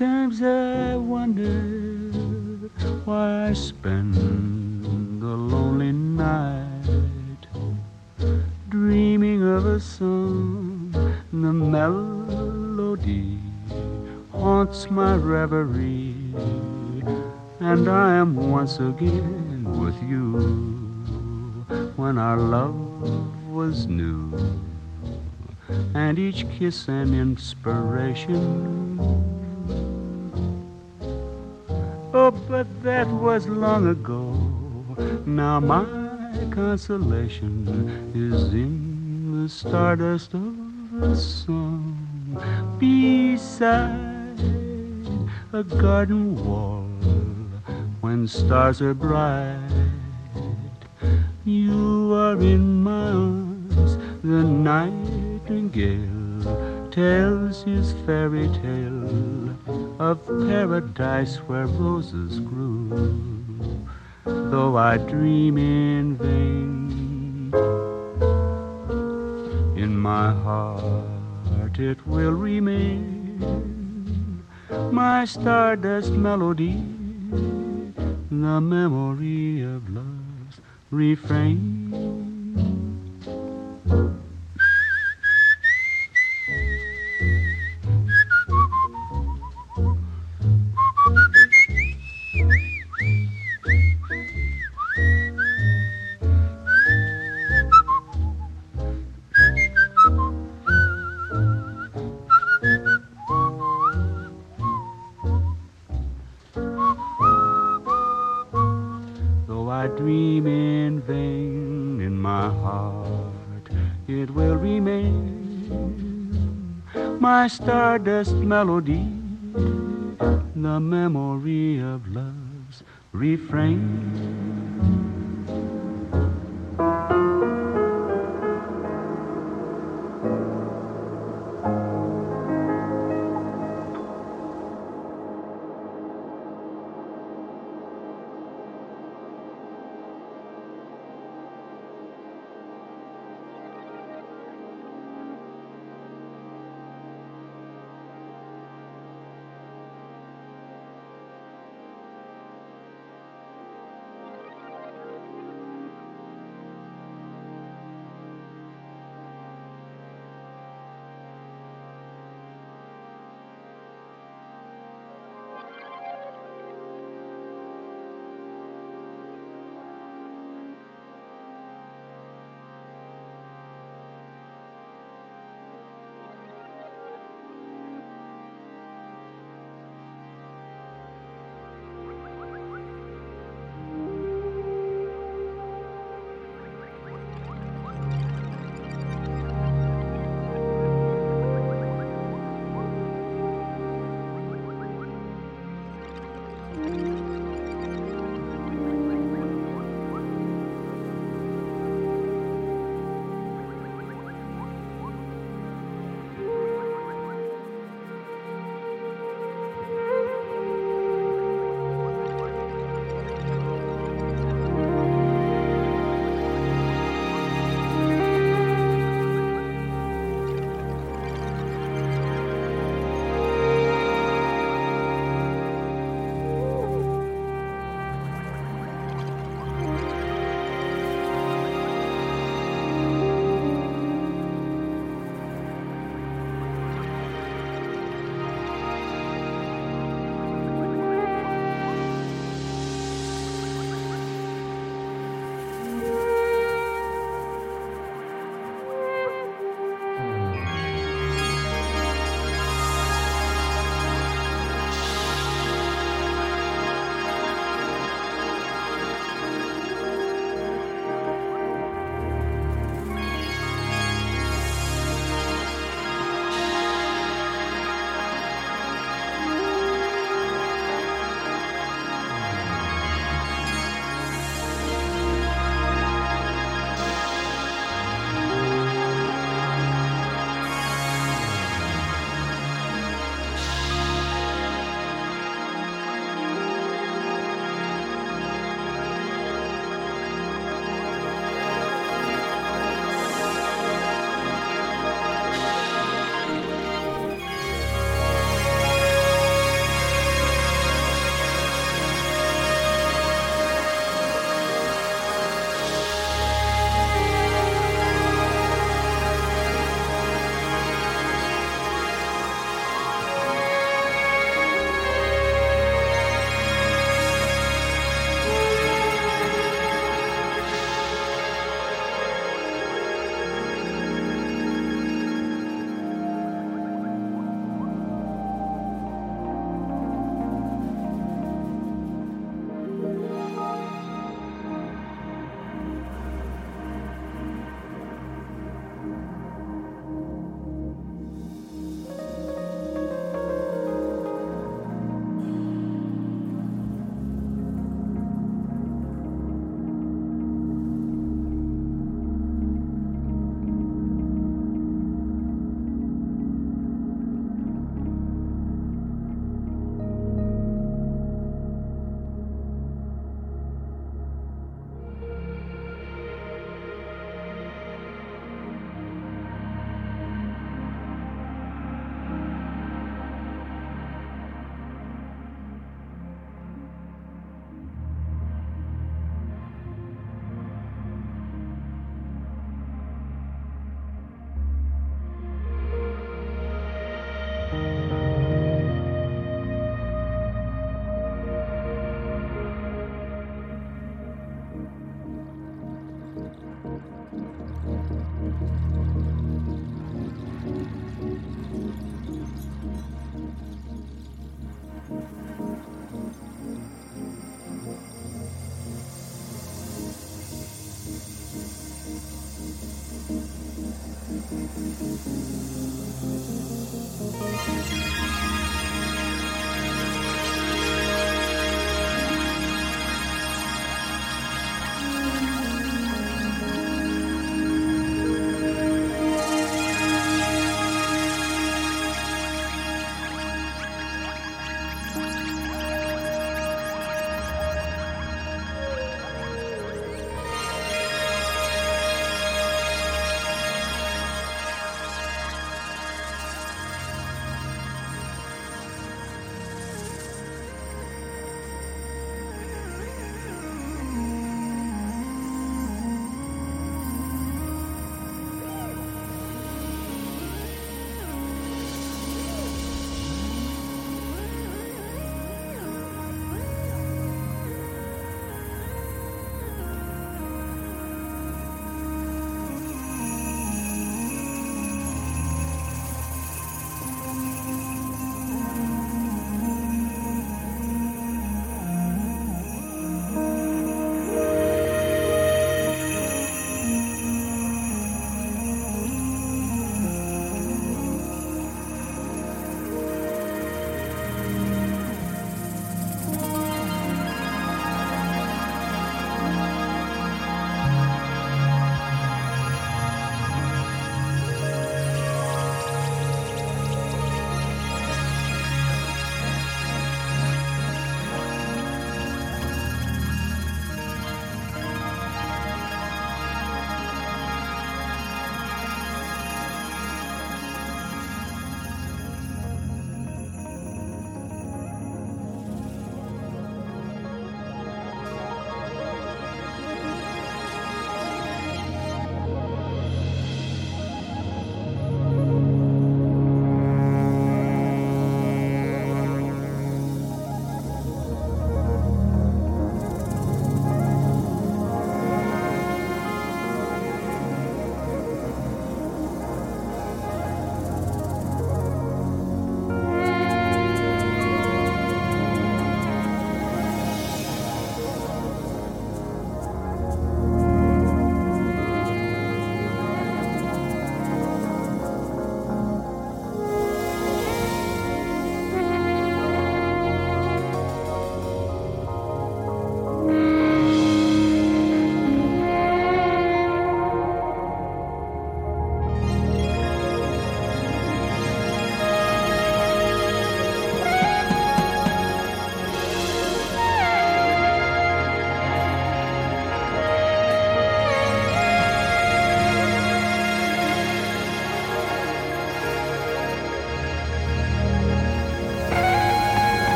Sometimes I wonder why I spend the lonely night dreaming of a song. The melody haunts my reverie, and I am once again with you when our love was new and each kiss an inspiration. Oh, but that was long ago. Now my consolation is in the stardust of a song beside a garden wall when stars are bright. You are in my arms, the nightingale tells his fairy tale of paradise where roses grew. Though I dream in vain, in my heart it will remain my stardust melody, the memory of love's refrain. My stardust melody, the memory of love's refrain.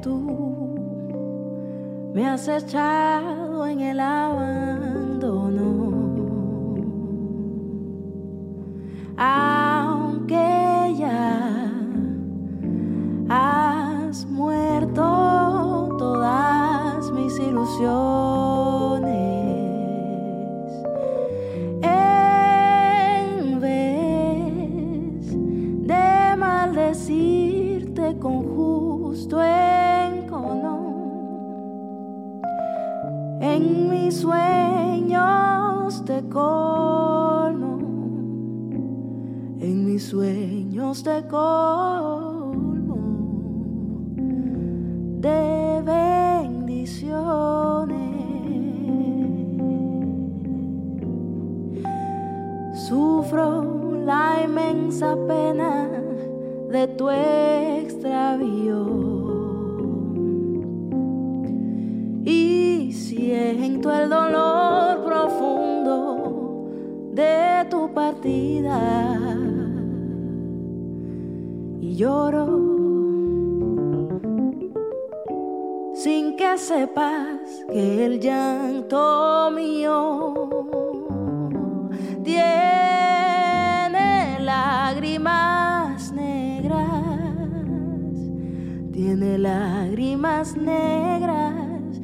Tú me has echado en el abandono. Te colmo de bendiciones. Sufro la inmensa pena de tu extravío. Y siento el dolor profundo de tu partida. Lloro sin que sepas que el llanto mío tiene lágrimas negras, tiene lágrimas negras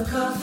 cup of coffee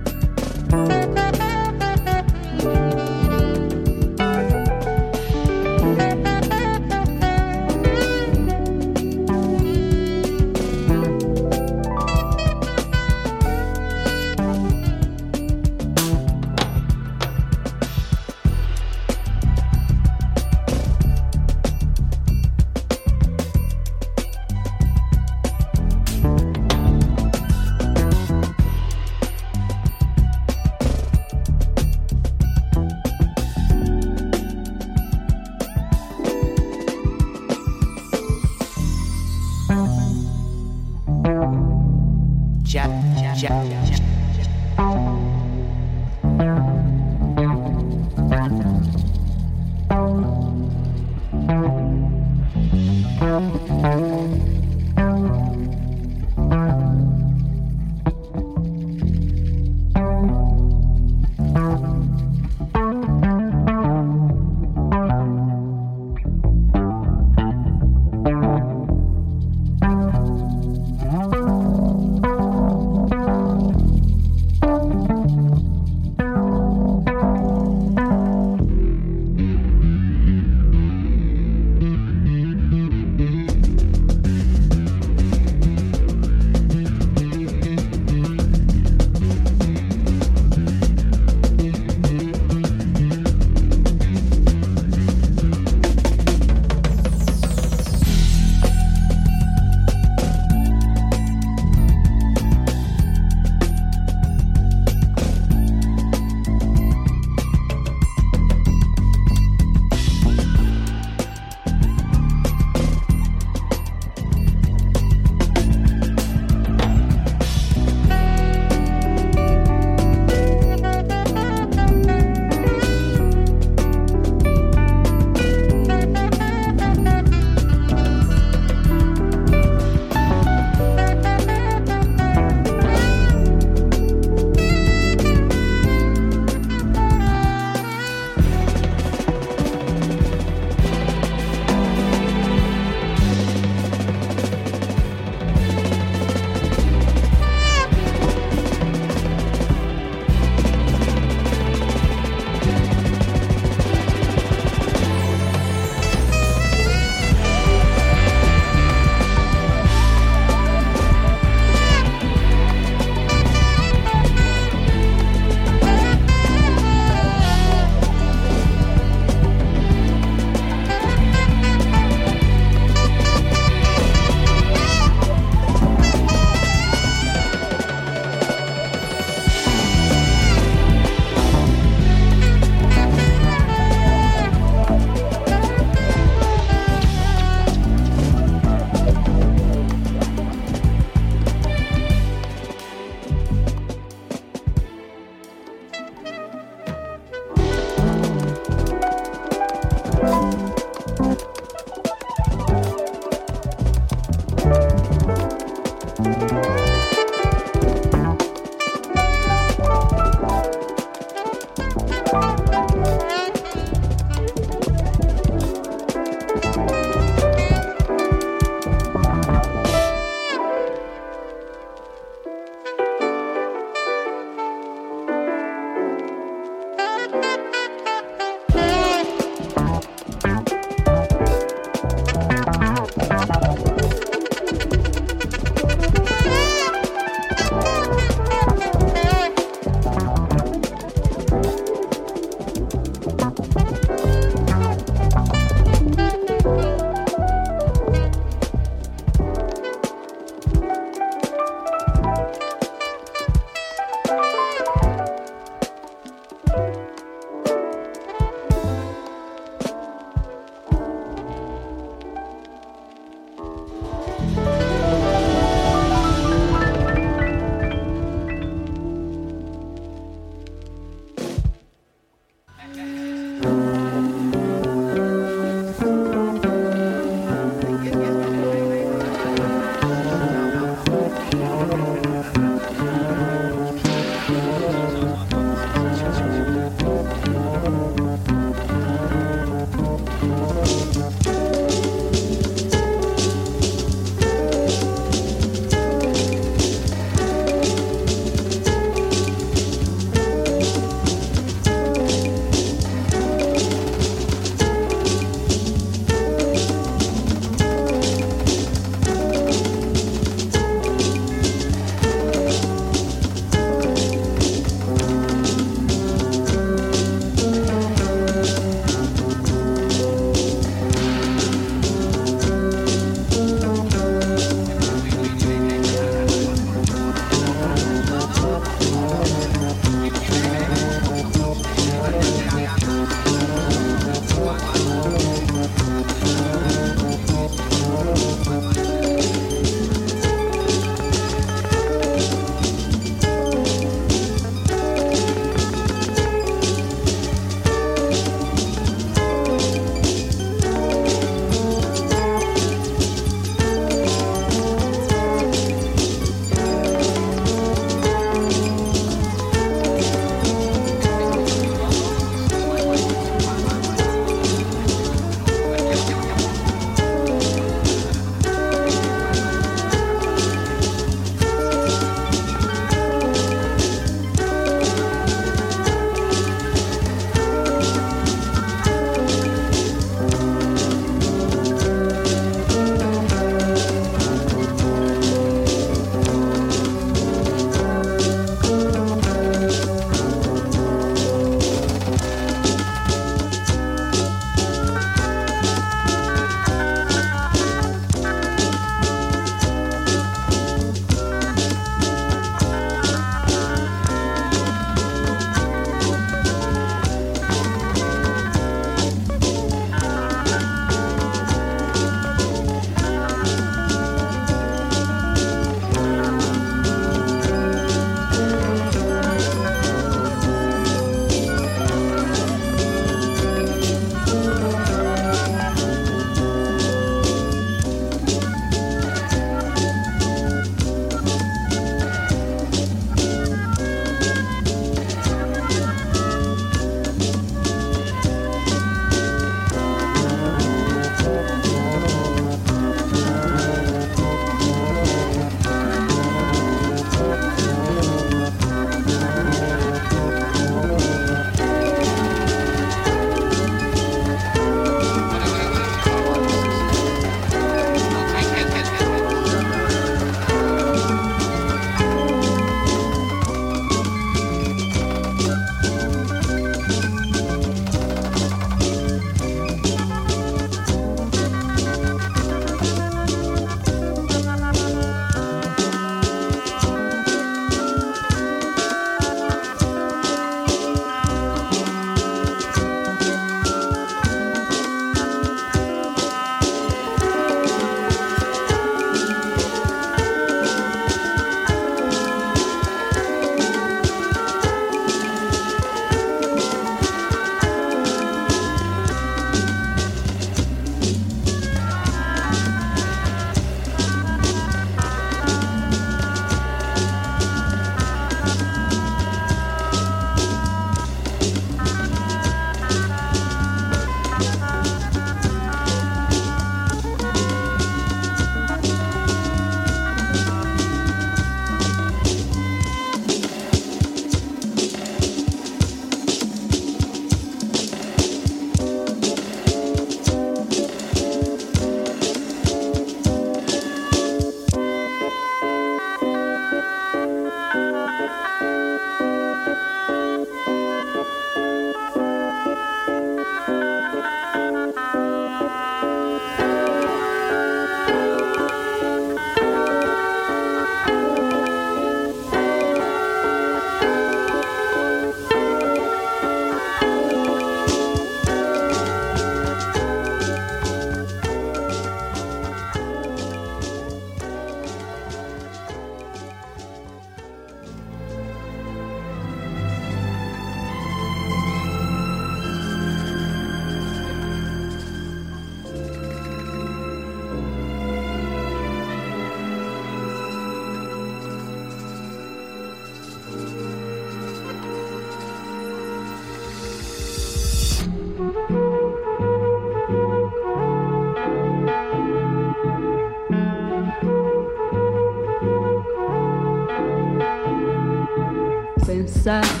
inside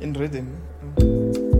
in rhythm. Mm.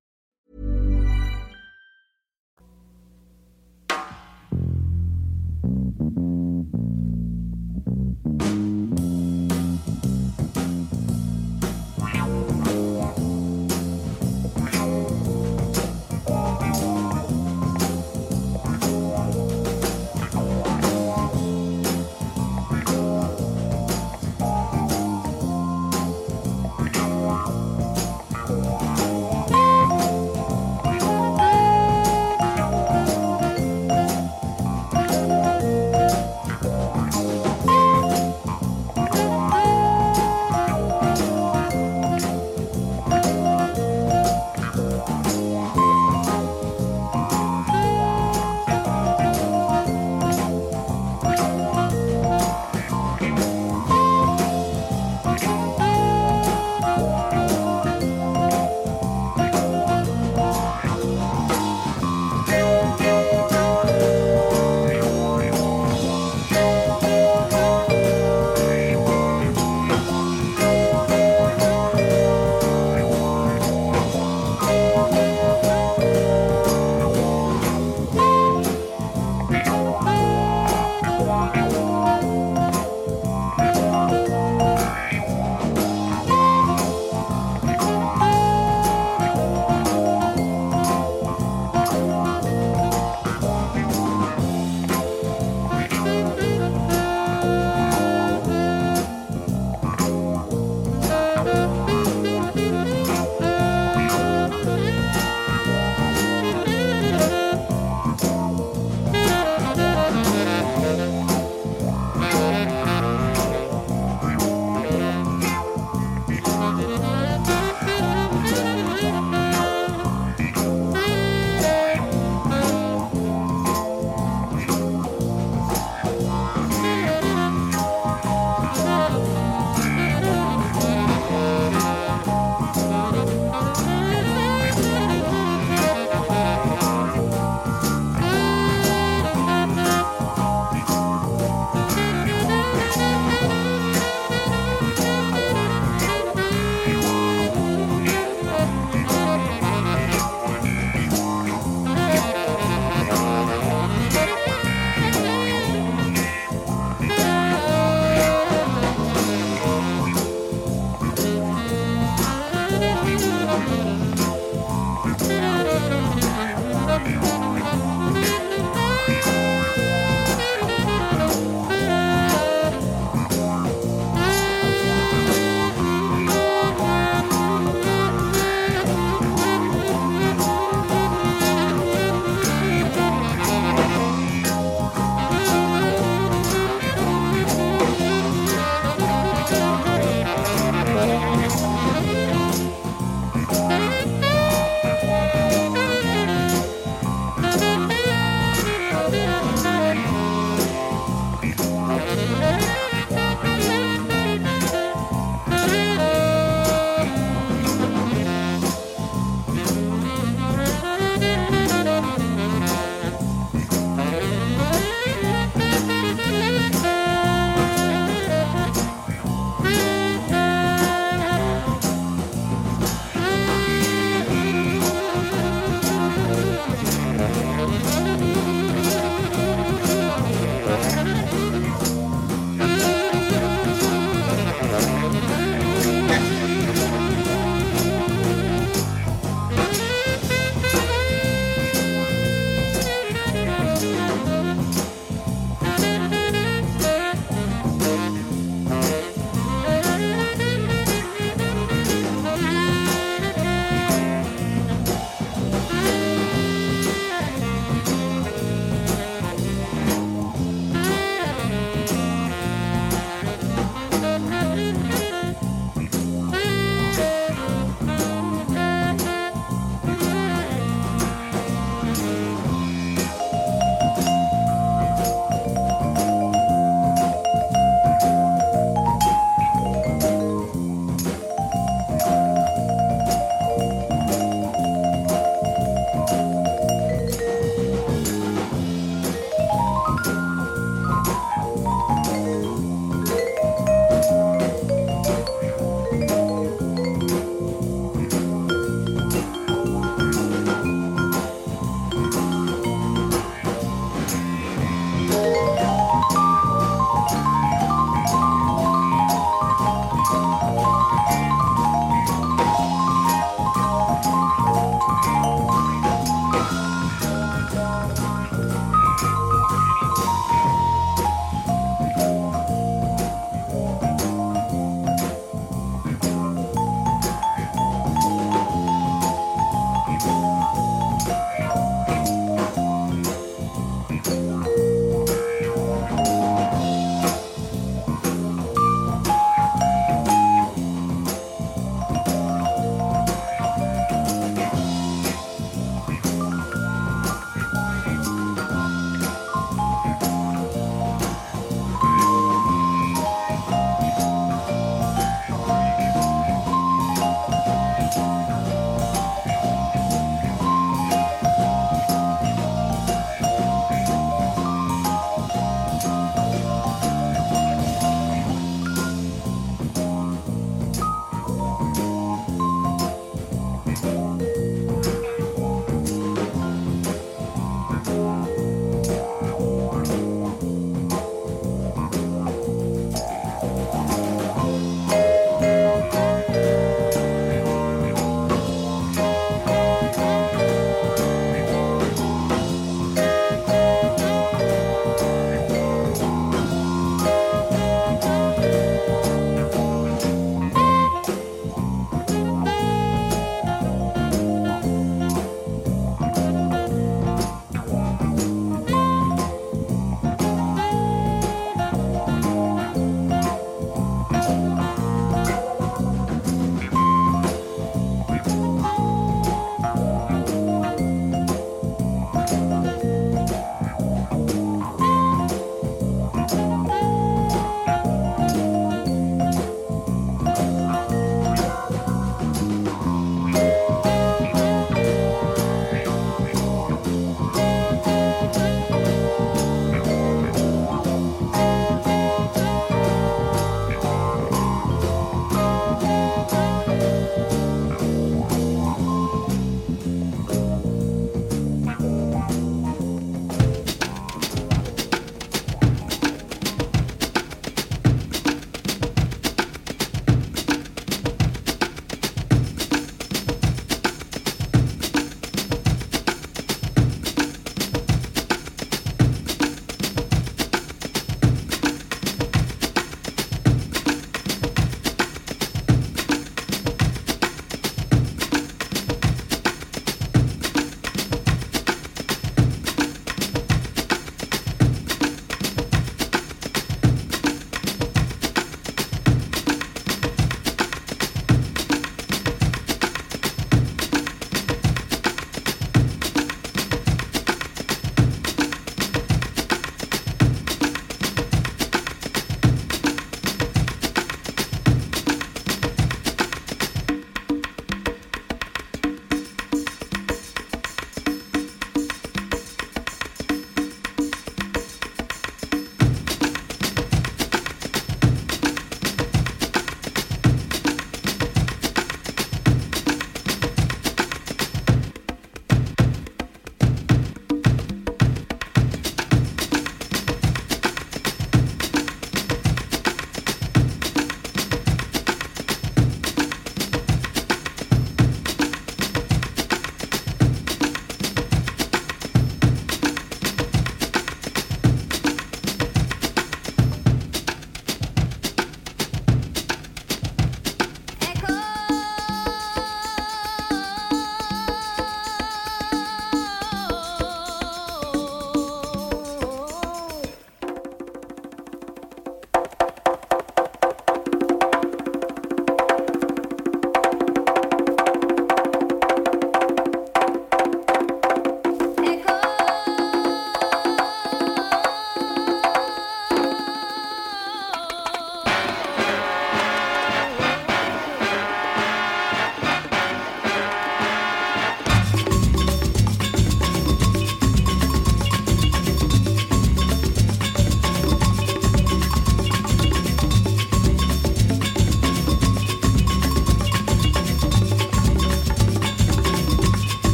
Thank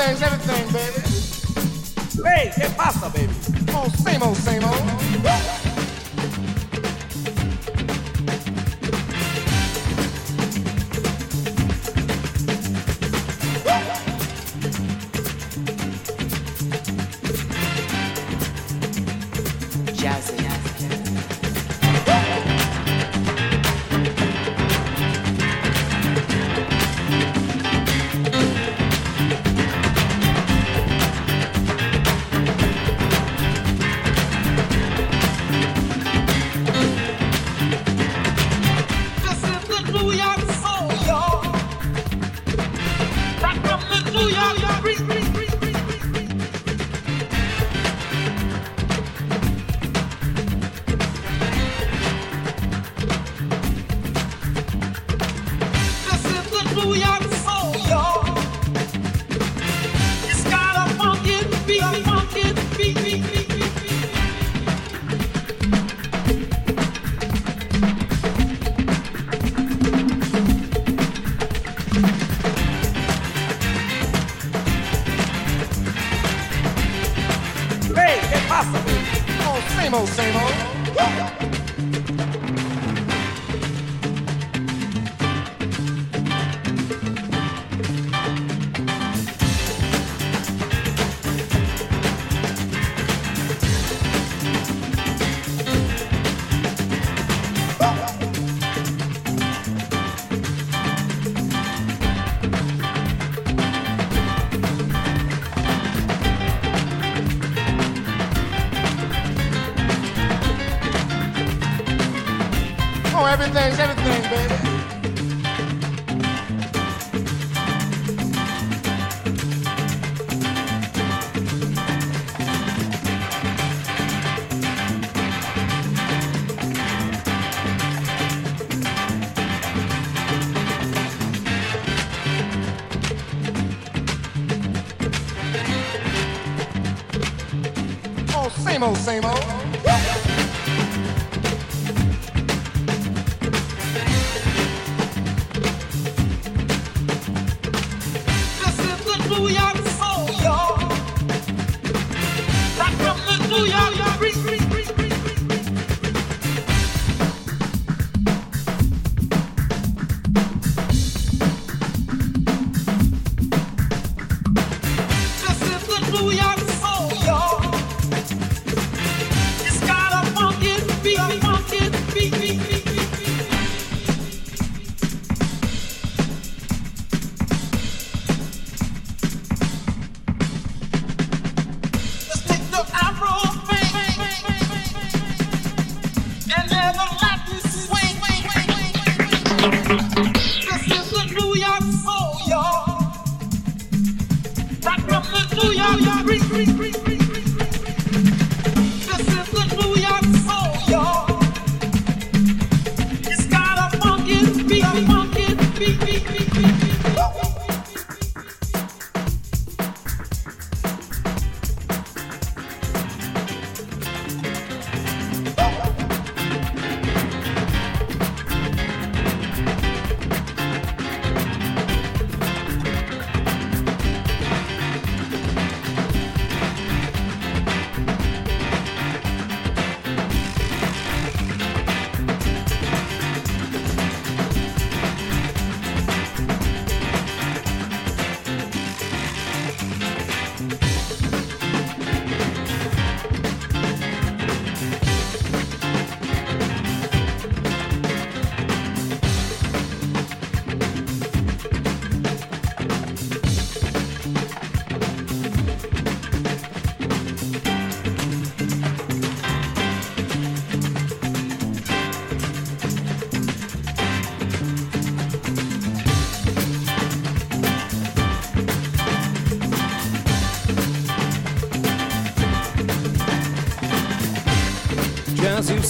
Everything, baby. Hey, ¿qué pasa?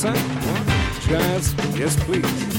son? Jazz, yes please.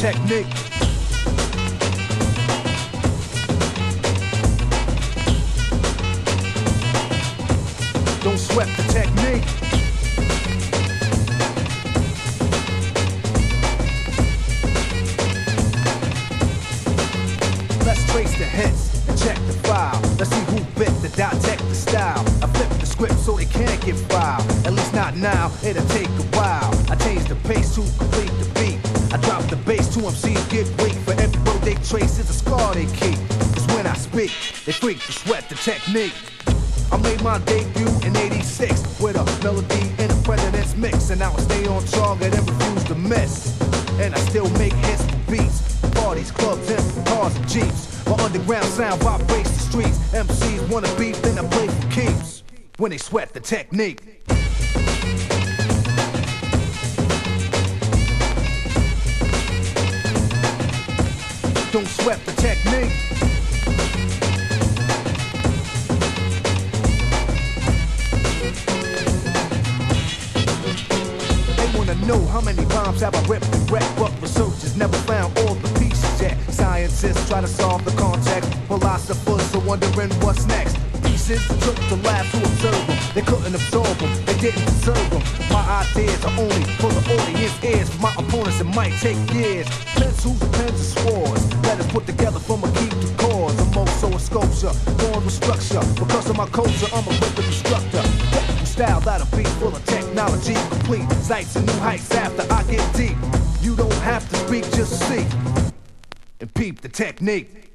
technique. technique. I made my debut in 86 with a melody in a president's mix, and I will stay on target and refuse to miss. And I still make hits for beats, parties, clubs, and cars and jeeps. My underground sound vibrates the streets. MCs wanna beef, then I play for keeps when they sweat the technique. technique.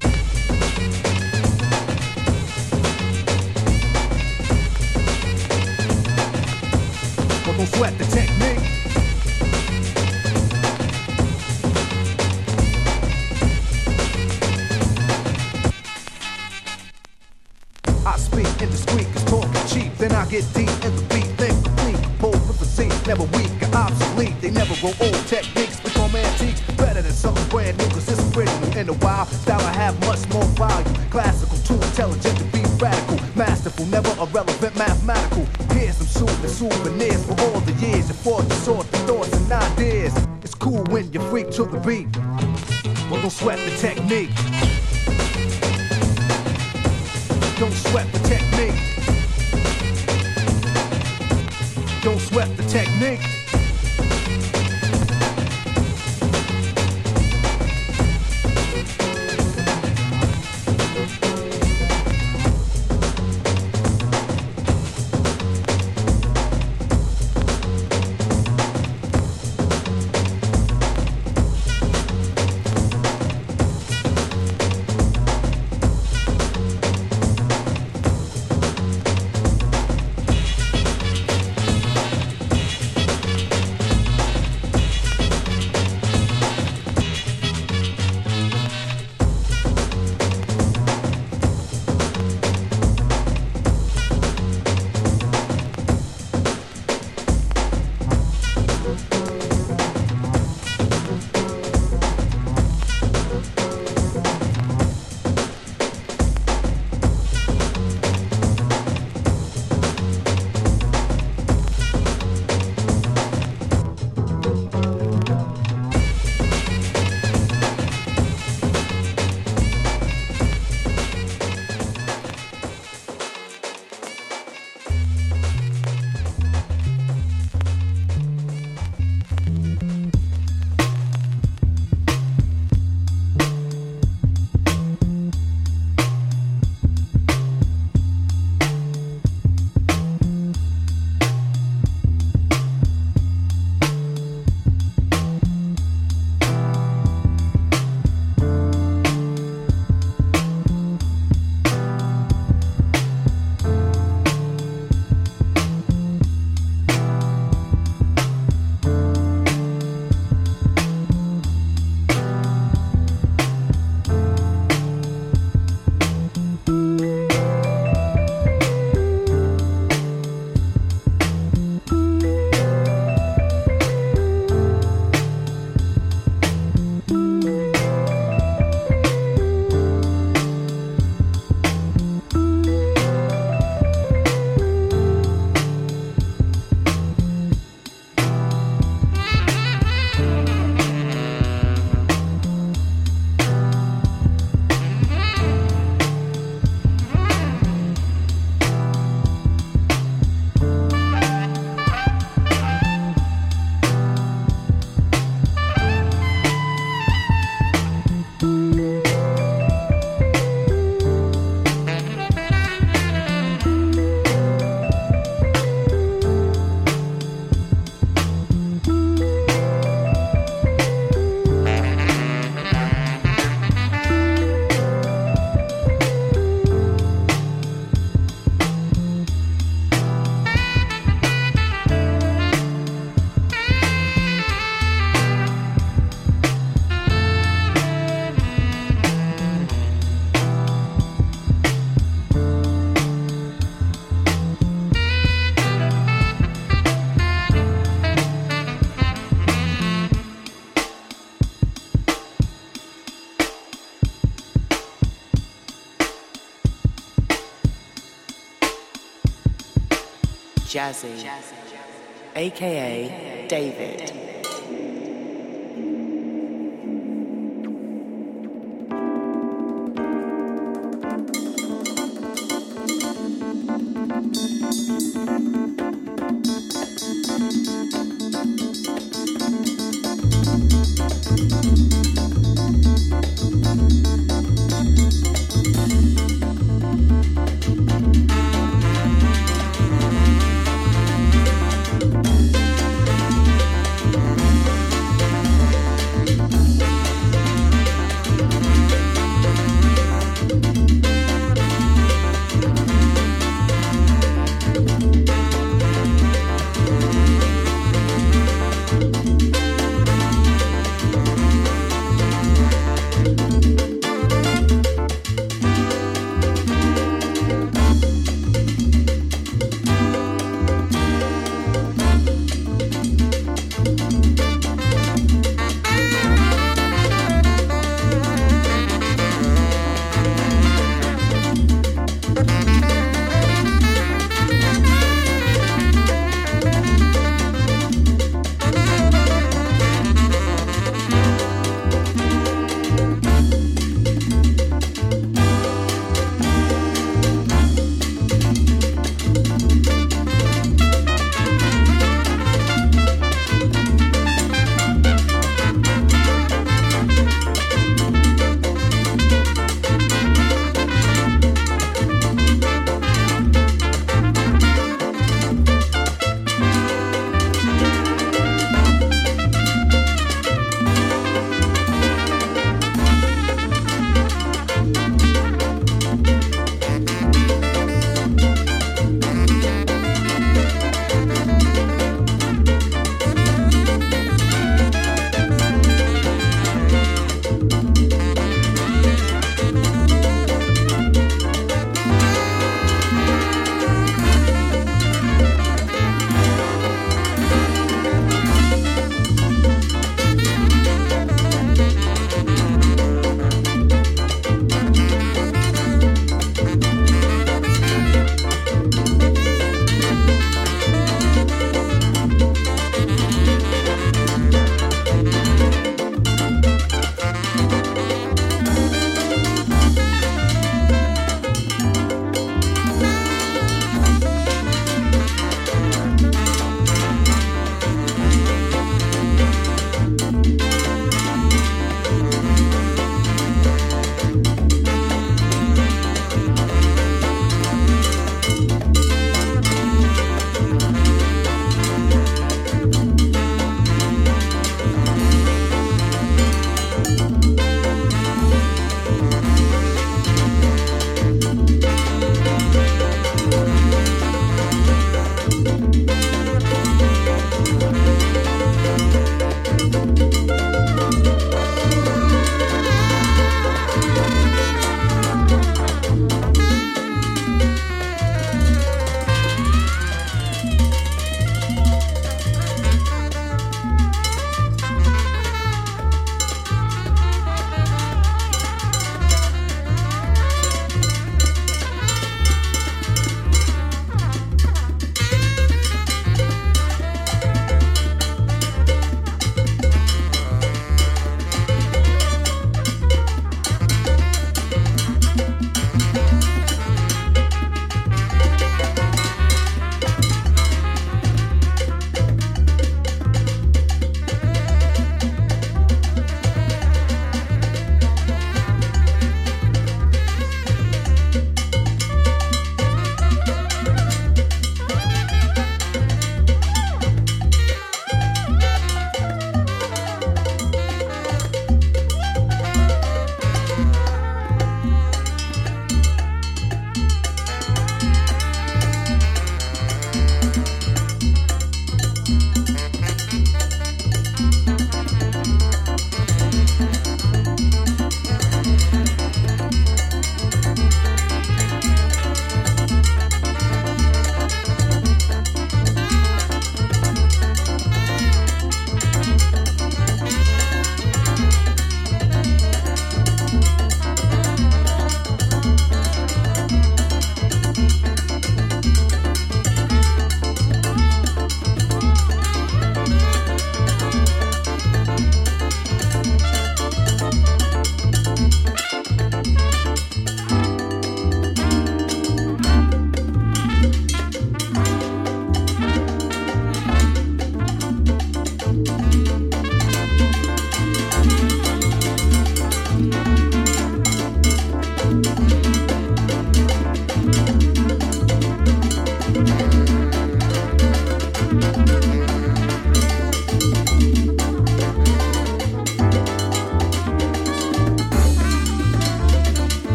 Jazzy, aka David.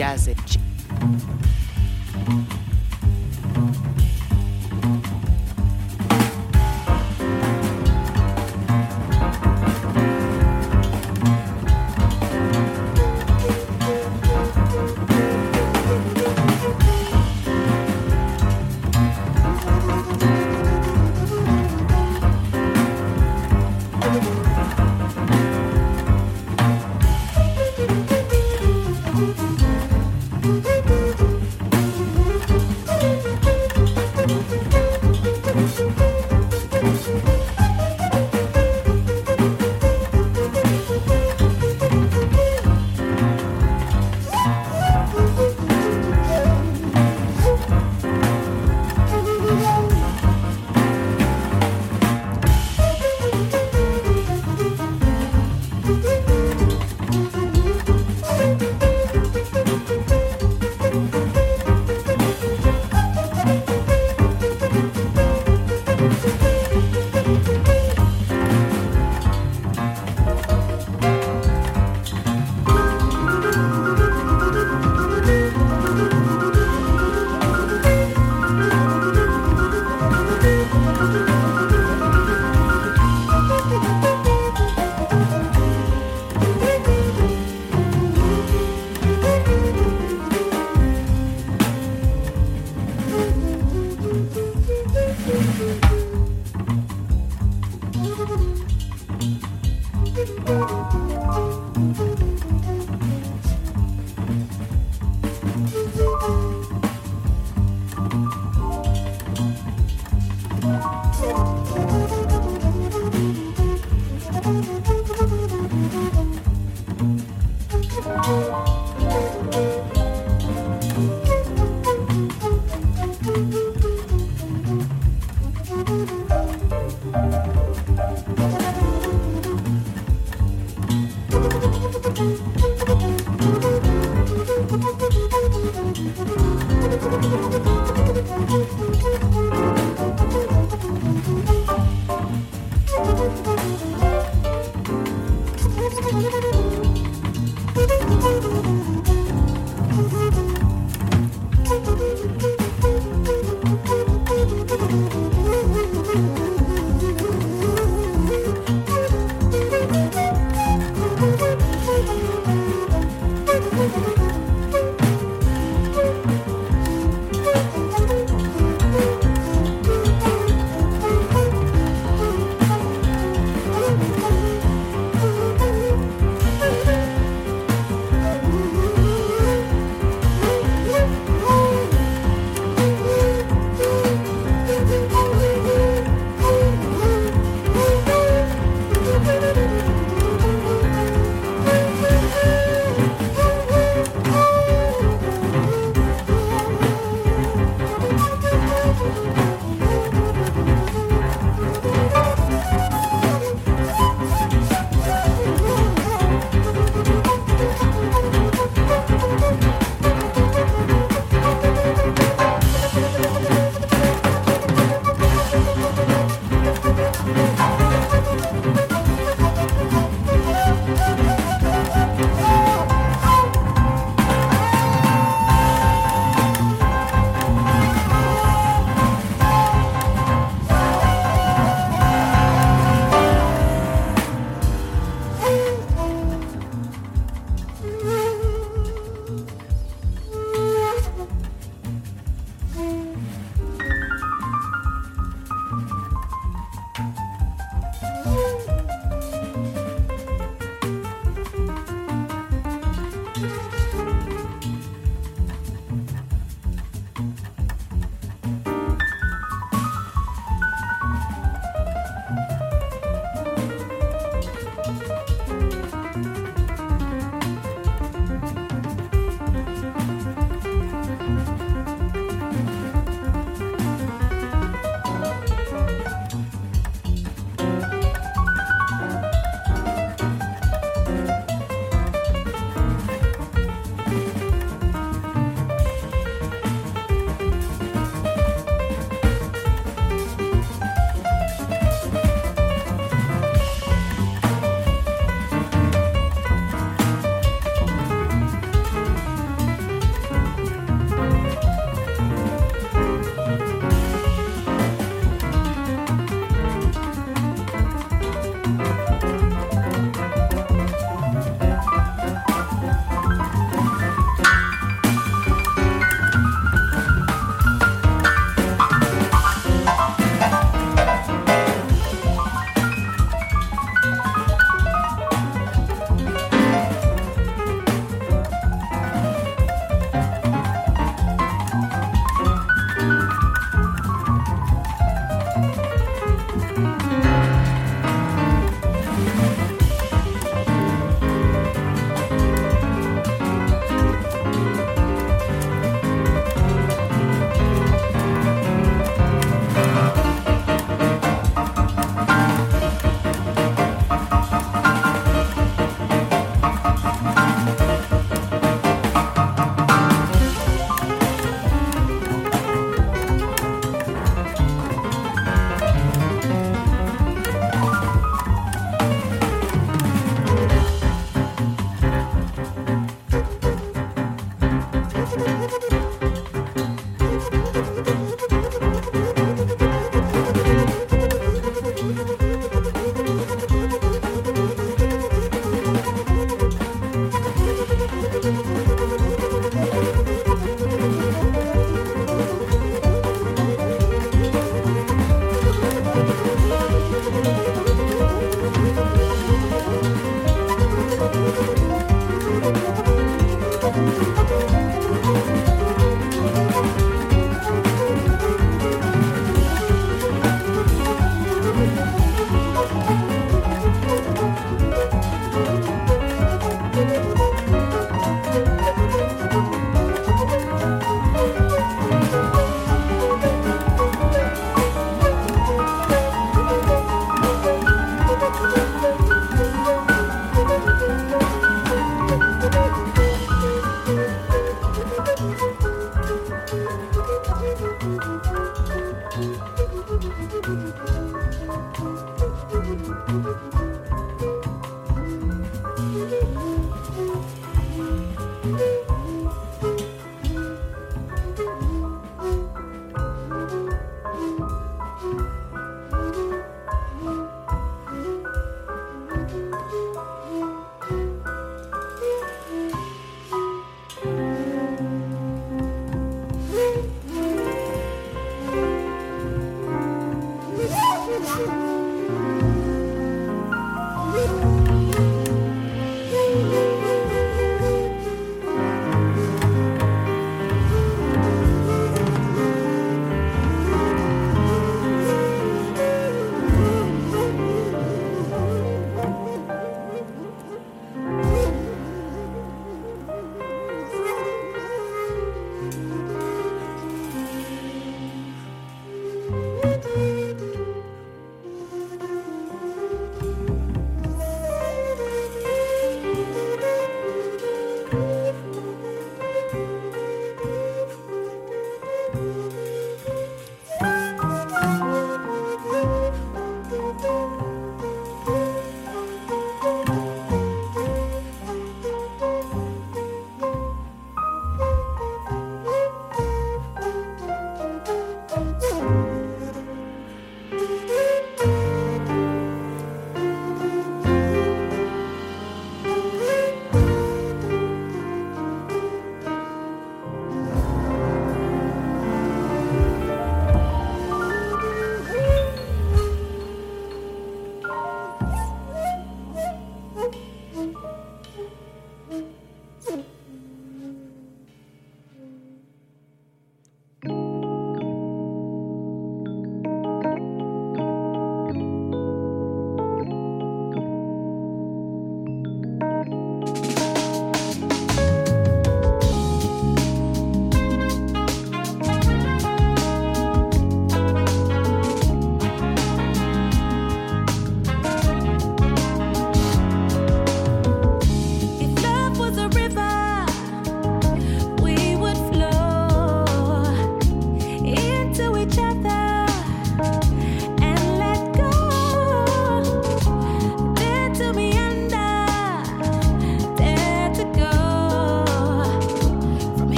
Jazzy.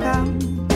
Come.